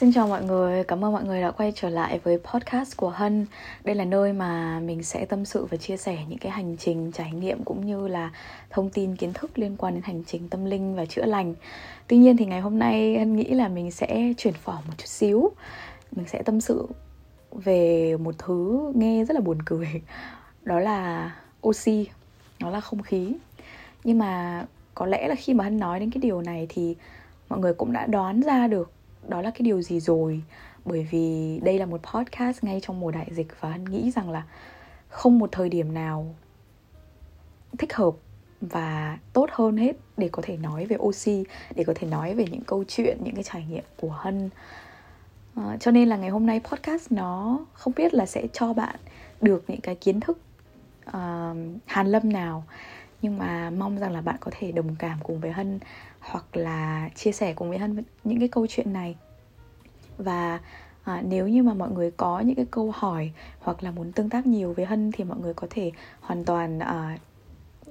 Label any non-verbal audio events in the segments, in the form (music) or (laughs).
Xin chào mọi người, cảm ơn mọi người đã quay trở lại với podcast của Hân. Đây là nơi mà mình sẽ tâm sự và chia sẻ những cái hành trình, trải nghiệm cũng như là thông tin, kiến thức liên quan đến hành trình tâm linh và chữa lành. Tuy nhiên thì ngày hôm nay Hân nghĩ là mình sẽ chuyển phỏ một chút xíu. Mình sẽ tâm sự về một thứ nghe rất là buồn cười. Đó là oxy, nó là không khí. Nhưng mà có lẽ là khi mà Hân nói đến cái điều này thì mọi người cũng đã đoán ra được đó là cái điều gì rồi? Bởi vì đây là một podcast ngay trong mùa đại dịch và hân nghĩ rằng là không một thời điểm nào thích hợp và tốt hơn hết để có thể nói về oxy để có thể nói về những câu chuyện những cái trải nghiệm của hân. À, cho nên là ngày hôm nay podcast nó không biết là sẽ cho bạn được những cái kiến thức uh, hàn lâm nào. Nhưng mà mong rằng là bạn có thể đồng cảm cùng với hân hoặc là chia sẻ cùng với hân những cái câu chuyện này. Và à, nếu như mà mọi người có những cái câu hỏi hoặc là muốn tương tác nhiều với hân thì mọi người có thể hoàn toàn à,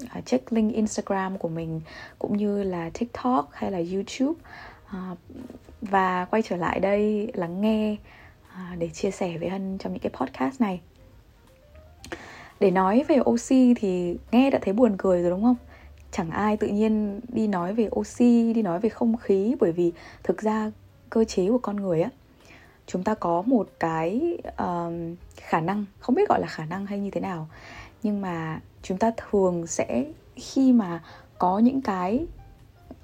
à, check link instagram của mình cũng như là tiktok hay là youtube. À, và quay trở lại đây lắng nghe à, để chia sẻ với hân trong những cái podcast này. Để nói về oxy thì nghe đã thấy buồn cười rồi đúng không? Chẳng ai tự nhiên đi nói về oxy đi nói về không khí bởi vì thực ra cơ chế của con người á chúng ta có một cái uh, khả năng không biết gọi là khả năng hay như thế nào nhưng mà chúng ta thường sẽ khi mà có những cái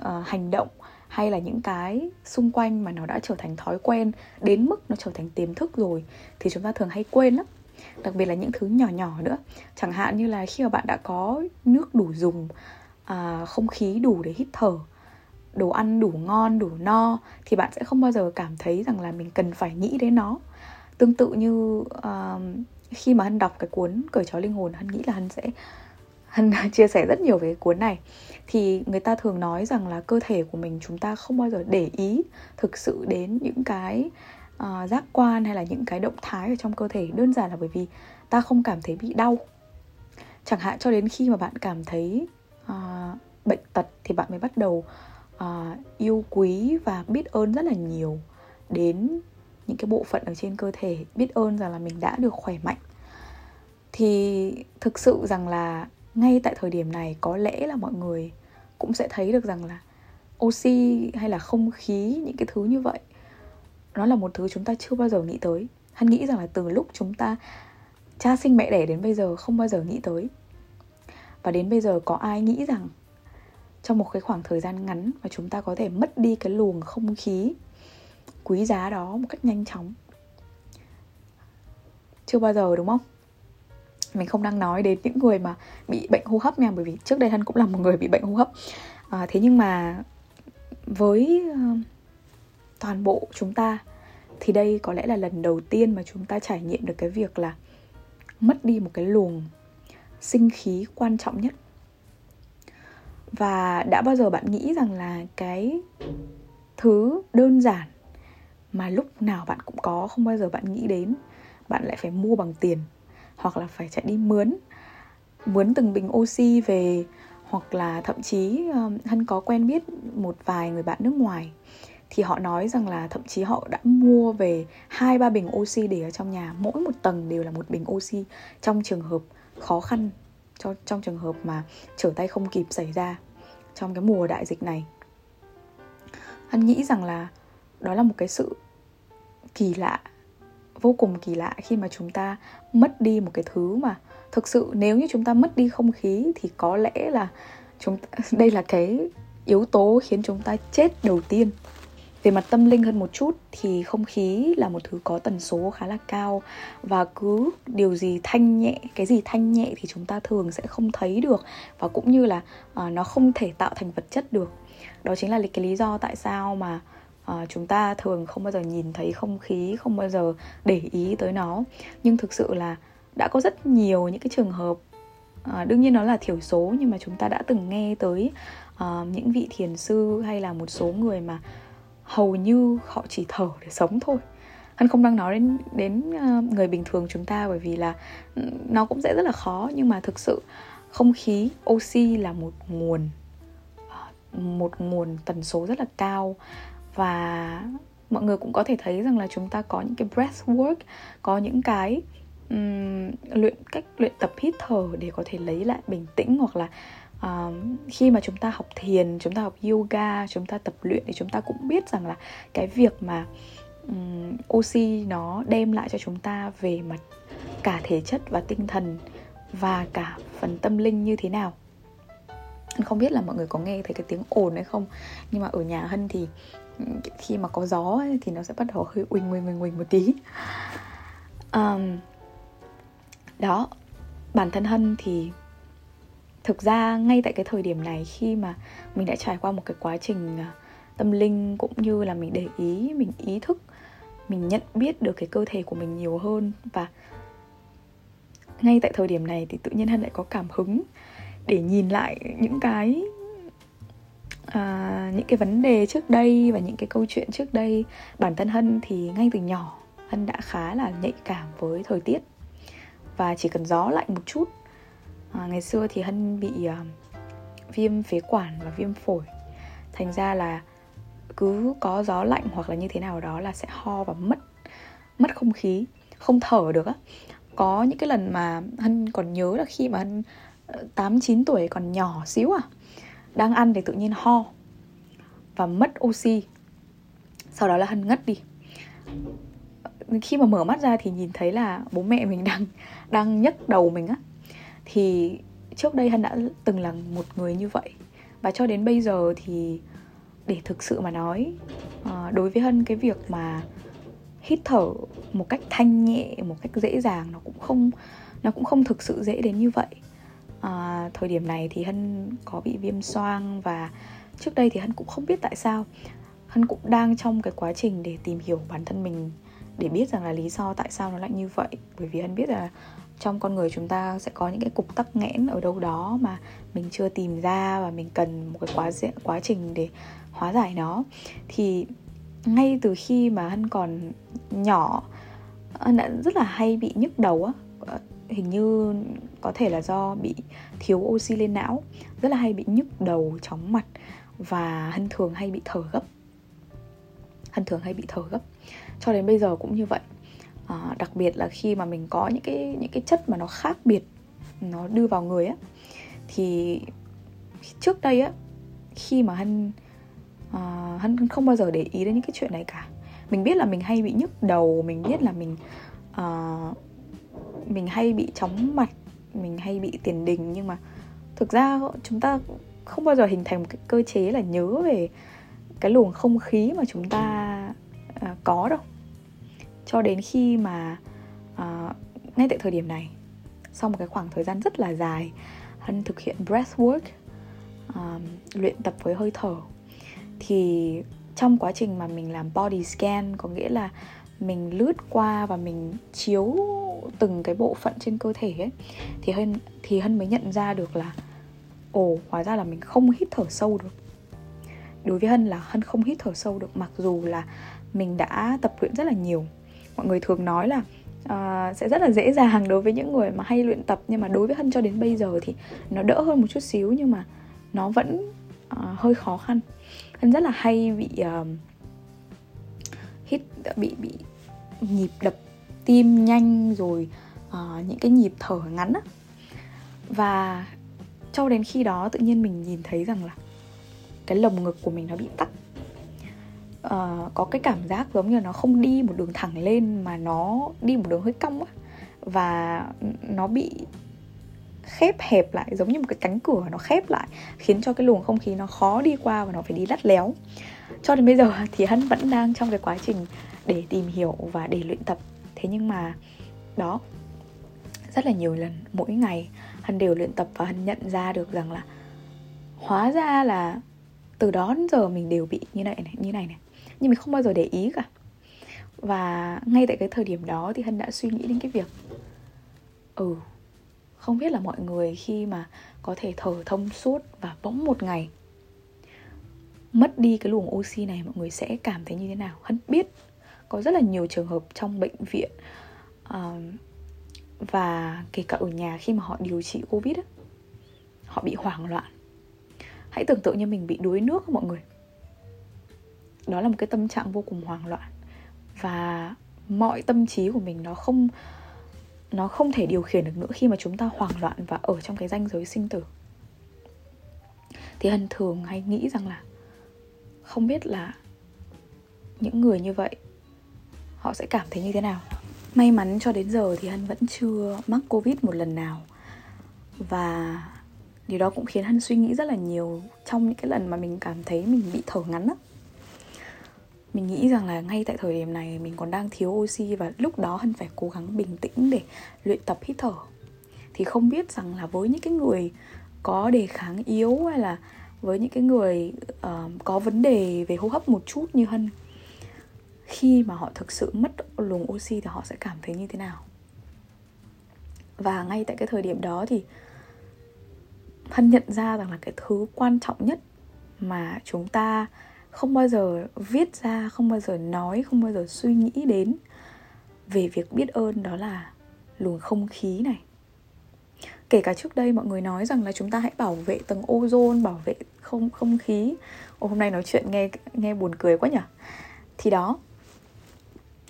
uh, hành động hay là những cái xung quanh mà nó đã trở thành thói quen đến mức nó trở thành tiềm thức rồi thì chúng ta thường hay quên lắm. Đặc biệt là những thứ nhỏ nhỏ nữa. Chẳng hạn như là khi mà bạn đã có nước đủ dùng à, không khí đủ để hít thở đồ ăn đủ ngon đủ no thì bạn sẽ không bao giờ cảm thấy rằng là mình cần phải nghĩ đến nó. Tương tự như uh, khi mà hân đọc cái cuốn cởi trói linh hồn hân nghĩ là hân sẽ hân chia sẻ rất nhiều về cái cuốn này thì người ta thường nói rằng là cơ thể của mình chúng ta không bao giờ để ý thực sự đến những cái uh, giác quan hay là những cái động thái ở trong cơ thể. Đơn giản là bởi vì ta không cảm thấy bị đau. Chẳng hạn cho đến khi mà bạn cảm thấy bệnh tật thì bạn mới bắt đầu uh, yêu quý và biết ơn rất là nhiều đến những cái bộ phận ở trên cơ thể biết ơn rằng là mình đã được khỏe mạnh. Thì thực sự rằng là ngay tại thời điểm này có lẽ là mọi người cũng sẽ thấy được rằng là oxy hay là không khí những cái thứ như vậy nó là một thứ chúng ta chưa bao giờ nghĩ tới. Hắn nghĩ rằng là từ lúc chúng ta cha sinh mẹ đẻ đến bây giờ không bao giờ nghĩ tới. Và đến bây giờ có ai nghĩ rằng trong một cái khoảng thời gian ngắn và chúng ta có thể mất đi cái luồng không khí quý giá đó một cách nhanh chóng. Chưa bao giờ đúng không? Mình không đang nói đến những người mà bị bệnh hô hấp nha bởi vì trước đây thân cũng là một người bị bệnh hô hấp. À, thế nhưng mà với uh, toàn bộ chúng ta thì đây có lẽ là lần đầu tiên mà chúng ta trải nghiệm được cái việc là mất đi một cái luồng sinh khí quan trọng nhất và đã bao giờ bạn nghĩ rằng là cái thứ đơn giản mà lúc nào bạn cũng có, không bao giờ bạn nghĩ đến, bạn lại phải mua bằng tiền, hoặc là phải chạy đi mướn mướn từng bình oxy về, hoặc là thậm chí um, hân có quen biết một vài người bạn nước ngoài, thì họ nói rằng là thậm chí họ đã mua về hai, ba bình oxy để ở trong nhà, mỗi một tầng đều là một bình oxy trong trường hợp khó khăn cho, trong trường hợp mà trở tay không kịp xảy ra trong cái mùa đại dịch này. Hân nghĩ rằng là đó là một cái sự kỳ lạ, vô cùng kỳ lạ khi mà chúng ta mất đi một cái thứ mà thực sự nếu như chúng ta mất đi không khí thì có lẽ là chúng, (laughs) đây là cái yếu tố khiến chúng ta chết đầu tiên về mặt tâm linh hơn một chút thì không khí là một thứ có tần số khá là cao. Và cứ điều gì thanh nhẹ cái gì thanh nhẹ thì chúng ta thường sẽ không thấy được. Và cũng như là uh, nó không thể tạo thành vật chất được. Đó chính là cái lý do tại sao mà uh, chúng ta thường không bao giờ nhìn thấy không khí không bao giờ để ý tới nó. Nhưng thực sự là đã có rất nhiều những cái trường hợp à, đương nhiên nó là thiểu số nhưng mà chúng ta đã từng nghe tới uh, những vị thiền sư hay là một số người mà hầu như họ chỉ thở để sống thôi. Hắn không đang nói đến đến ờ, người bình thường chúng ta bởi vì là ừ, nó cũng sẽ rất là khó nhưng mà thực sự không khí oxy là một nguồn ờ, một nguồn tần số rất là cao và mọi người cũng có thể thấy rằng là chúng ta có những cái breath work có những cái um, luyện cách luyện tập hít thở để có thể lấy lại bình tĩnh hoặc là uh, khi mà chúng ta học thiền chúng ta học yoga chúng ta tập luyện thì chúng ta cũng biết rằng là cái việc mà um, oxy nó đem lại cho chúng ta về mặt cả thể chất và tinh thần và cả phần tâm linh như thế nào. Không biết là mọi người có nghe thấy cái tiếng ồn hay không nhưng mà ở nhà hân thì khi mà có gió ấy, thì nó sẽ bắt đầu hơi uỳnh uỳnh uỳnh uỳnh một tí. Um, đó bản thân hân thì thực ra ngay tại cái thời điểm này khi mà mình đã trải qua một cái quá trình à, tâm linh cũng như là mình để ý mình ý thức mình nhận biết được cái cơ thể của mình nhiều hơn và ngay tại thời điểm này thì tự nhiên hân lại có cảm hứng để nhìn lại những cái à, những cái vấn đề trước đây và những cái câu chuyện trước đây. Bản thân hân thì ngay từ nhỏ hân đã khá là nhạy cảm với thời tiết và chỉ cần gió lạnh một chút à, ngày xưa thì hân bị uh, viêm phế quản và viêm phổi. Thành ra là cứ có gió lạnh hoặc là như thế nào đó là sẽ ho và mất mất không khí không thở được á. Có những cái lần mà hân còn nhớ là khi mà hân ờ, tám chín tuổi còn nhỏ xíu à đang ăn thì tự nhiên ho và mất oxy. Sau đó là hân ngất đi. Khi mà mở mắt ra thì nhìn thấy là bố mẹ mình đang đang nhấc đầu mình á thì trước đây hân đã từng là một người như vậy. Và cho đến bây giờ thì để thực sự mà nói ờ, đối với hân cái việc mà hít thở một cách thanh nhẹ một cách dễ dàng nó cũng không nó cũng không thực sự dễ đến như vậy. À, thời điểm này thì hân có bị viêm xoang và trước đây thì hân cũng không biết tại sao. Hân cũng đang trong cái quá trình để tìm hiểu bản thân mình để biết rằng là lý do tại sao nó lại như vậy. Bởi vì hân biết là trong con người chúng ta sẽ có những cái cục tắc nghẽn ở đâu đó mà mình chưa tìm ra và mình cần một cái quá diện, quá trình để hóa giải nó. Thì ngay từ khi mà hân còn nhỏ, hân đã rất là hay bị nhức đầu á. Ờ, hình như có thể là do bị thiếu oxy lên não, rất là hay bị nhức đầu, chóng mặt và hân thường hay bị thở gấp. Hân thường hay bị thở gấp. Cho đến bây giờ cũng như vậy à, đặc biệt là khi mà mình có những cái những cái chất mà nó khác biệt nó đưa vào người á thì trước đây á khi mà hân uh, hân không bao giờ để ý đến những cái chuyện này cả. Mình biết là mình hay bị nhức đầu mình biết là mình uh, mình hay bị chóng mặt mình hay bị tiền đình nhưng mà thực ra chúng ta không bao giờ hình thành một cái cơ chế là nhớ về cái luồng không khí mà chúng ta uh, có đâu cho đến khi mà uh, ngay tại thời điểm này sau một cái khoảng thời gian rất là dài hân thực hiện breathwork uh, luyện tập với hơi thở thì trong quá trình mà mình làm body scan có nghĩa là mình lướt qua và mình chiếu từng cái bộ phận trên cơ thể ấy thì hân thì hân mới nhận ra được là ồ hóa ra là mình không hít thở sâu được. Đối với hân là hân không hít thở sâu được mặc dù là mình đã tập luyện rất là nhiều mọi người thường nói là uh, sẽ rất là dễ dàng đối với những người mà hay luyện tập nhưng mà đối với hân cho đến bây giờ thì nó đỡ hơn một chút xíu nhưng mà nó vẫn uh, hơi khó khăn. Hân rất là hay bị uh, hít bị bị nhịp đập tim nhanh rồi uh, những cái nhịp thở ngắn á. Và cho đến khi đó tự nhiên mình nhìn thấy rằng là cái lồng ngực của mình nó bị tắc uh, có cái cảm giác giống như nó không đi một đường thẳng lên mà nó đi một đường hơi cong á. Và nó bị khép hẹp lại giống như một cái cánh cửa nó khép lại khiến cho cái luồng không khí nó khó đi qua và nó phải đi lắt léo. Cho đến bây giờ (laughs) thì hân vẫn đang trong cái quá trình để tìm hiểu và để luyện tập. Thế nhưng mà đó rất là nhiều lần mỗi ngày hân đều luyện tập và hân nhận ra được rằng là hóa ra là từ đó đến giờ mình đều bị như này này như này này nhưng mình không bao giờ để ý cả. Và ngay tại cái thời điểm đó thì hân đã suy nghĩ đến cái việc ừ không biết là mọi người khi mà có thể thở thông suốt và bỗng một ngày mất đi cái luồng oxy này mọi người sẽ cảm thấy như thế nào? Hân biết có rất là nhiều trường hợp trong bệnh viện uh, và kể cả ở nhà khi mà họ điều trị covid họ bị hoảng loạn. Hãy tưởng tượng như mình bị đuối nước mọi người đó là một cái tâm trạng vô cùng hoảng loạn. Và mọi tâm trí của mình nó không nó không thể điều khiển được nữa khi mà chúng ta hoảng loạn và ở trong cái ranh giới sinh tử. Thì hân thường hay nghĩ rằng là không biết là những người như vậy, họ sẽ cảm thấy như thế nào. May mắn cho đến giờ thì hân vẫn chưa mắc covid một lần nào. Và điều đó cũng khiến hân suy nghĩ rất là nhiều trong những cái lần mà mình cảm thấy mình bị thở ngắn á mình nghĩ rằng là ngay tại thời điểm này mình còn đang thiếu oxy và lúc đó hân phải cố gắng bình tĩnh để luyện tập hít thở. Thì không biết rằng là với những cái người có đề kháng yếu hay là với những cái người uh, có vấn đề về hô hấp một chút như hân khi mà họ thực sự mất luồng oxy thì họ sẽ cảm thấy như thế nào? Và ngay tại cái thời điểm đó thì hân nhận ra rằng là cái thứ quan trọng nhất mà chúng ta không bao giờ viết ra không bao giờ nói không bao giờ suy nghĩ đến về việc biết ơn đó là luồng không khí này. Kể cả trước đây mọi người nói rằng là chúng ta hãy bảo vệ tầng ozone bảo vệ không không khí. Ồ, hôm nay nói chuyện nghe nghe buồn cười quá nhỉ? Thì đó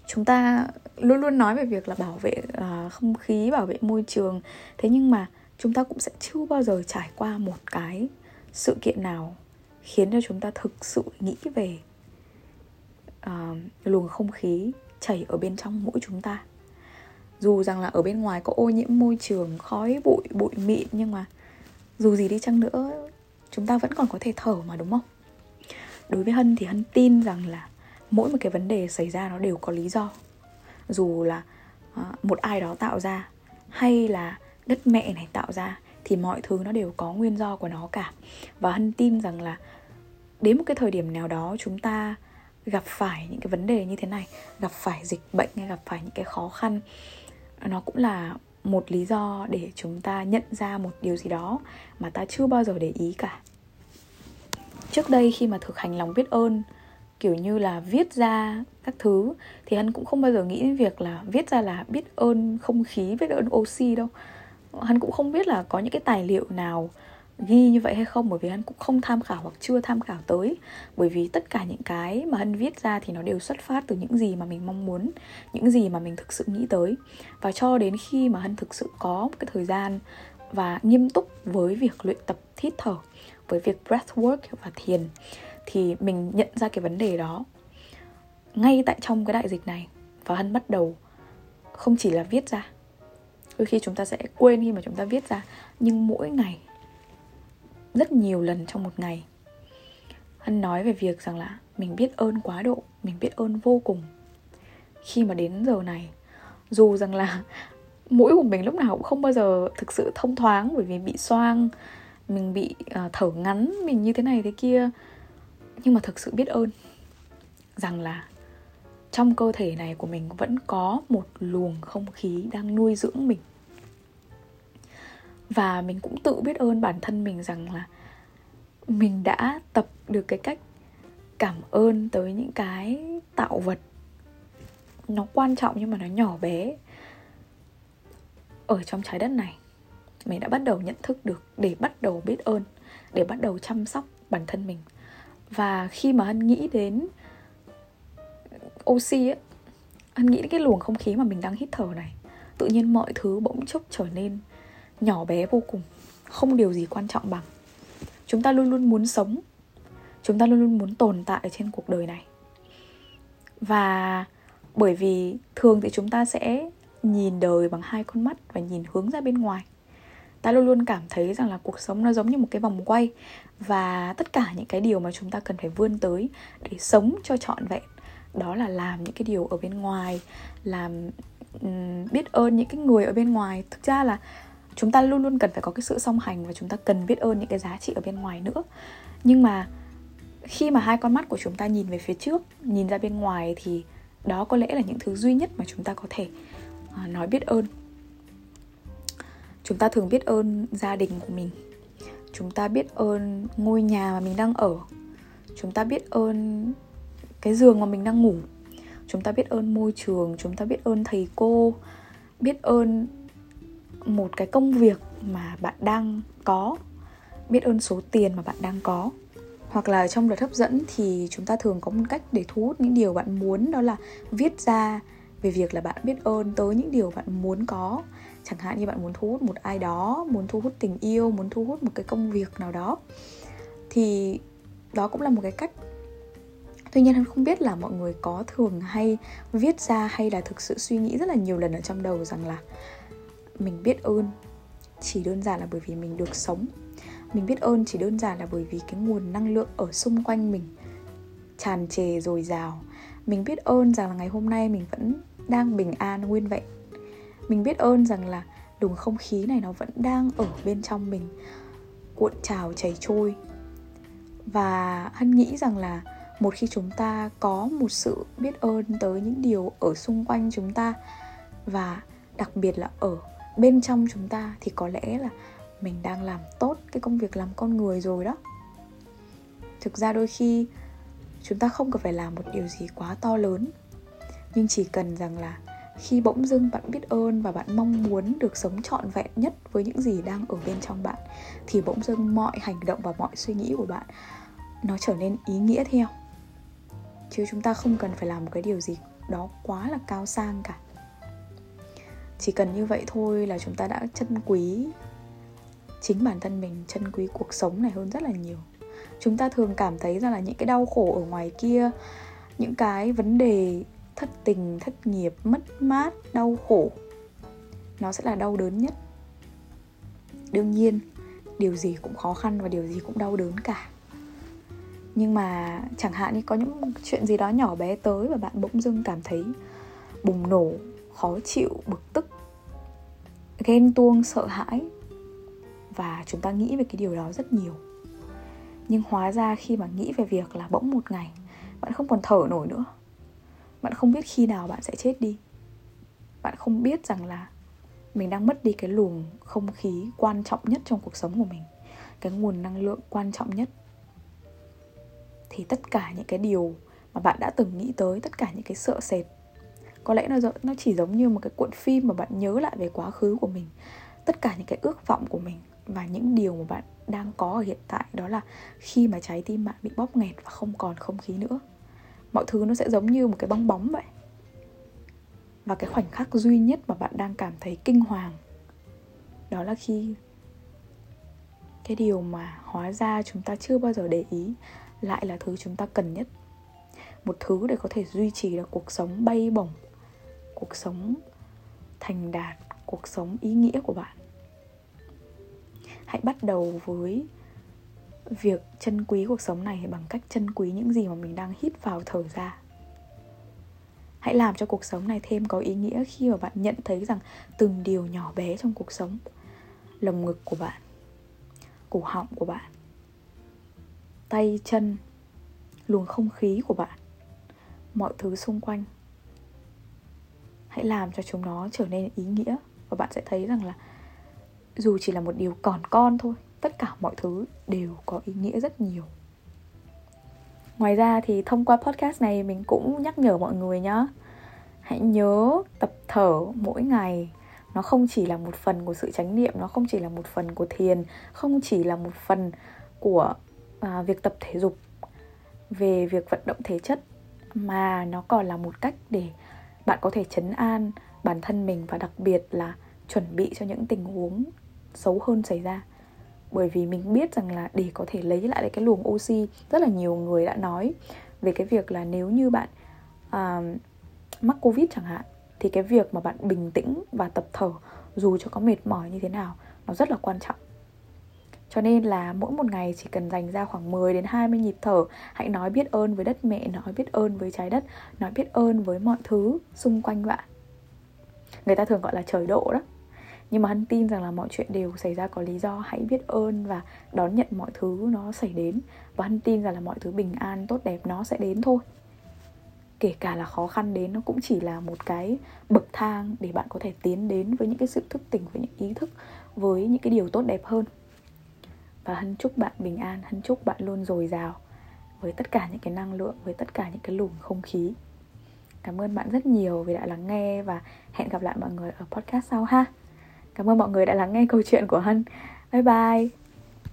chúng ta luôn luôn nói về việc là bảo vệ uh, không khí bảo vệ môi trường. Thế nhưng mà chúng ta cũng sẽ chưa bao giờ trải qua một cái sự kiện nào khiến cho chúng ta thực sự nghĩ về uh, luồng không khí chảy ở bên trong mỗi chúng ta. Dù rằng là ở bên ngoài có ô nhiễm môi trường khói bụi bụi mịn nhưng mà dù gì đi chăng nữa chúng ta vẫn còn có thể thở mà đúng không? Đối với hân thì hân tin rằng là mỗi một cái vấn đề xảy ra nó đều có lý do. Dù là uh, một ai đó tạo ra hay là đất mẹ này tạo ra thì mọi thứ nó đều có nguyên do của nó cả. Và hân tin rằng là đến một cái thời điểm nào đó chúng ta gặp phải những cái vấn đề như thế này, gặp phải dịch bệnh hay gặp phải những cái khó khăn, nó cũng là một lý do để chúng ta nhận ra một điều gì đó mà ta chưa bao giờ để ý cả. Trước đây khi mà thực hành lòng biết ơn, kiểu như là viết ra các thứ, thì hắn cũng không bao giờ nghĩ đến việc là viết ra là biết ơn không khí, biết ơn oxy đâu hắn cũng không biết là có những cái tài liệu nào ghi như vậy hay không, bởi vì hắn cũng không tham khảo hoặc chưa tham khảo tới. Bởi vì tất cả những cái mà hân viết ra thì nó đều xuất phát từ những gì mà mình mong muốn, những gì mà mình thực sự nghĩ tới. Và cho đến khi mà hân thực sự có một cái thời gian và nghiêm túc với việc luyện tập hít thở, với việc breathwork và thiền, thì mình nhận ra cái vấn đề đó ngay tại trong cái đại dịch này. Và hân bắt đầu không chỉ là viết ra đôi khi chúng ta sẽ quên khi mà chúng ta viết ra. Nhưng mỗi ngày rất nhiều lần trong một ngày hân nói về việc rằng là mình biết ơn quá độ mình biết ơn vô cùng. Khi mà đến giờ này dù rằng là (laughs) mũi của mình lúc nào cũng không bao giờ thực sự thông thoáng bởi vì bị xoang mình bị uh, thở ngắn mình như thế này thế kia nhưng mà thực sự biết ơn rằng là trong cơ thể này của mình vẫn có một luồng không khí đang nuôi dưỡng mình. Và mình cũng tự biết ơn bản thân mình rằng là mình đã tập được cái cách cảm ơn tới những cái tạo vật. Nó quan trọng nhưng mà nó nhỏ bé. Ở trong trái đất này, mình đã bắt đầu nhận thức được để bắt đầu biết ơn, để bắt đầu chăm sóc bản thân mình. Và khi mà hân nghĩ đến oxy ấy anh nghĩ đến cái luồng không khí mà mình đang hít thở này, tự nhiên mọi thứ bỗng chốc trở nên nhỏ bé vô cùng, không điều gì quan trọng bằng. Chúng ta luôn luôn muốn sống, chúng ta luôn luôn muốn tồn tại trên cuộc đời này. Và bởi vì thường thì chúng ta sẽ nhìn đời bằng hai con mắt và nhìn hướng ra bên ngoài. Ta luôn luôn cảm thấy rằng là cuộc sống nó giống như một cái vòng quay và tất cả những cái điều mà chúng ta cần phải vươn tới để sống cho trọn vẹn đó là làm những cái điều ở bên ngoài làm um, biết ơn những cái người ở bên ngoài. Thực ra là chúng ta luôn luôn cần phải có cái sự song hành và chúng ta cần biết ơn những cái giá trị ở bên ngoài nữa. Nhưng mà khi mà hai con mắt của chúng ta nhìn về phía trước nhìn ra bên ngoài thì đó có lẽ là những thứ duy nhất mà chúng ta có thể uh, nói biết ơn. Chúng ta thường biết ơn gia đình của mình. Chúng ta biết ơn ngôi nhà mà mình đang ở. Chúng ta biết ơn cái giường mà mình đang ngủ. Chúng ta biết ơn môi trường, chúng ta biết ơn thầy cô, biết ơn một cái công việc mà bạn đang có, biết ơn số tiền mà bạn đang có. Hoặc là trong luật hấp dẫn thì chúng ta thường có một cách để thu hút những điều bạn muốn, đó là viết ra về việc là bạn biết ơn tới những điều bạn muốn có. Chẳng hạn như bạn muốn thu hút một ai đó, muốn thu hút tình yêu, muốn thu hút một cái công việc nào đó. Thì đó cũng là một cái cách tuy nhiên không biết là mọi người có thường hay viết ra hay là thực sự suy nghĩ rất là nhiều lần ở trong đầu rằng là mình biết ơn chỉ đơn giản là bởi vì mình được sống. Mình biết ơn chỉ đơn giản là bởi vì cái nguồn năng lượng ở xung quanh mình tràn trề dồi dào. Mình biết ơn rằng là ngày hôm nay mình vẫn đang bình an, nguyên vẹn. Mình biết ơn rằng là luồng không khí này nó vẫn đang ở bên trong mình, cuộn trào chảy trôi. Và hân nghĩ rằng là một khi chúng ta có một sự biết ơn tới những điều ở xung quanh chúng ta và đặc biệt là ở bên trong chúng ta, thì có lẽ là mình đang làm tốt cái công việc làm con người rồi đó. Thực ra đôi khi chúng ta không cần phải làm một điều gì quá to lớn, nhưng chỉ cần rằng là khi bỗng dưng bạn biết ơn và bạn mong muốn được sống trọn vẹn nhất với những gì đang ở bên trong bạn, thì bỗng dưng mọi hành động và mọi suy nghĩ của bạn nó trở nên ý nghĩa theo chứ chúng ta không cần phải làm một cái điều gì đó quá là cao sang cả. Chỉ cần như vậy thôi là chúng ta đã trân quý chính bản thân mình, trân quý cuộc sống này hơn rất là nhiều. Chúng ta thường cảm thấy rằng là những cái đau khổ ở ngoài kia, những cái vấn đề thất tình, thất nghiệp, mất mát, đau khổ, nó sẽ là đau đớn nhất. Đương nhiên, điều gì cũng khó khăn và điều gì cũng đau đớn cả nhưng mà chẳng hạn như có những chuyện gì đó nhỏ bé tới và bạn bỗng dưng cảm thấy bùng nổ, khó chịu, bực tức, ghen tuông, sợ hãi. Và chúng ta nghĩ về cái điều đó rất nhiều. Nhưng hóa ra khi mà nghĩ về việc là bỗng một ngày bạn không còn thở nổi nữa, bạn không biết khi nào bạn sẽ chết đi. Bạn không biết rằng là mình đang mất đi cái luồng không khí quan trọng nhất trong cuộc sống của mình, cái nguồn năng lượng quan trọng nhất thì tất cả những cái điều mà bạn đã từng nghĩ tới, tất cả những cái sợ sệt, có lẽ nó nó chỉ giống như một cái cuộn phim mà bạn nhớ lại về quá khứ của mình, tất cả những cái ước vọng của mình và những điều mà bạn đang có ở hiện tại, đó là khi mà trái tim bạn bị bóp nghẹt và không còn không khí nữa. Mọi thứ nó sẽ giống như một cái bong bóng vậy. Và cái khoảnh khắc duy nhất mà bạn đang cảm thấy kinh hoàng, đó là khi cái điều mà hóa ra chúng ta chưa bao giờ để ý lại là thứ chúng ta cần nhất. Một thứ để có thể duy trì được cuộc sống bay bổng, cuộc sống thành đạt, cuộc sống ý nghĩa của bạn. Hãy bắt đầu với việc trân quý cuộc sống này bằng cách trân quý những gì mà mình đang hít vào thở ra. Hãy làm cho cuộc sống này thêm có ý nghĩa khi mà bạn nhận thấy rằng từng điều nhỏ bé trong cuộc sống, lồng ngực của bạn, cổ họng của bạn tay chân, luồng không khí của bạn, mọi thứ xung quanh. Hãy làm cho chúng nó trở nên ý nghĩa và bạn sẽ thấy rằng là dù chỉ là một điều còn con thôi, tất cả mọi thứ đều có ý nghĩa rất nhiều. Ngoài ra thì thông qua podcast này mình cũng nhắc nhở mọi người nhá. Hãy nhớ tập thở mỗi ngày. Nó không chỉ là một phần của sự chánh niệm, nó không chỉ là một phần của thiền, không chỉ là một phần của và việc tập thể dục về việc vận động thể chất mà nó còn là một cách để bạn có thể chấn an bản thân mình và đặc biệt là chuẩn bị cho những tình huống xấu hơn xảy ra. Bởi vì mình biết rằng là để có thể lấy lại cái luồng oxy rất là nhiều người đã nói về cái việc là nếu như bạn uh, mắc covid chẳng hạn thì cái việc mà bạn bình tĩnh và tập thở dù cho có mệt mỏi như thế nào nó rất là quan trọng cho nên là mỗi một ngày chỉ cần dành ra khoảng 10 đến 20 nhịp thở. Hãy nói biết ơn với đất mẹ, nói biết ơn với trái đất Nói biết ơn với mọi thứ xung quanh bạn. Người ta thường gọi là trời độ đó. Nhưng mà hân tin rằng là mọi chuyện đều xảy ra có lý do. Hãy biết ơn và đón nhận mọi thứ nó xảy đến. Và hân tin rằng là mọi thứ bình an tốt đẹp nó sẽ đến thôi. Kể cả là khó khăn đến nó cũng chỉ là một cái bậc thang để bạn có thể tiến đến với những cái sự thức tỉnh với những ý thức với những cái điều tốt đẹp hơn và hân chúc bạn bình an, hân chúc bạn luôn dồi dào với tất cả những cái năng lượng, với tất cả những cái luồng không khí. Cảm ơn bạn rất nhiều vì đã lắng nghe và hẹn gặp lại mọi người ở podcast sau ha. Cảm ơn mọi người đã lắng nghe câu chuyện của hân. Bye bye.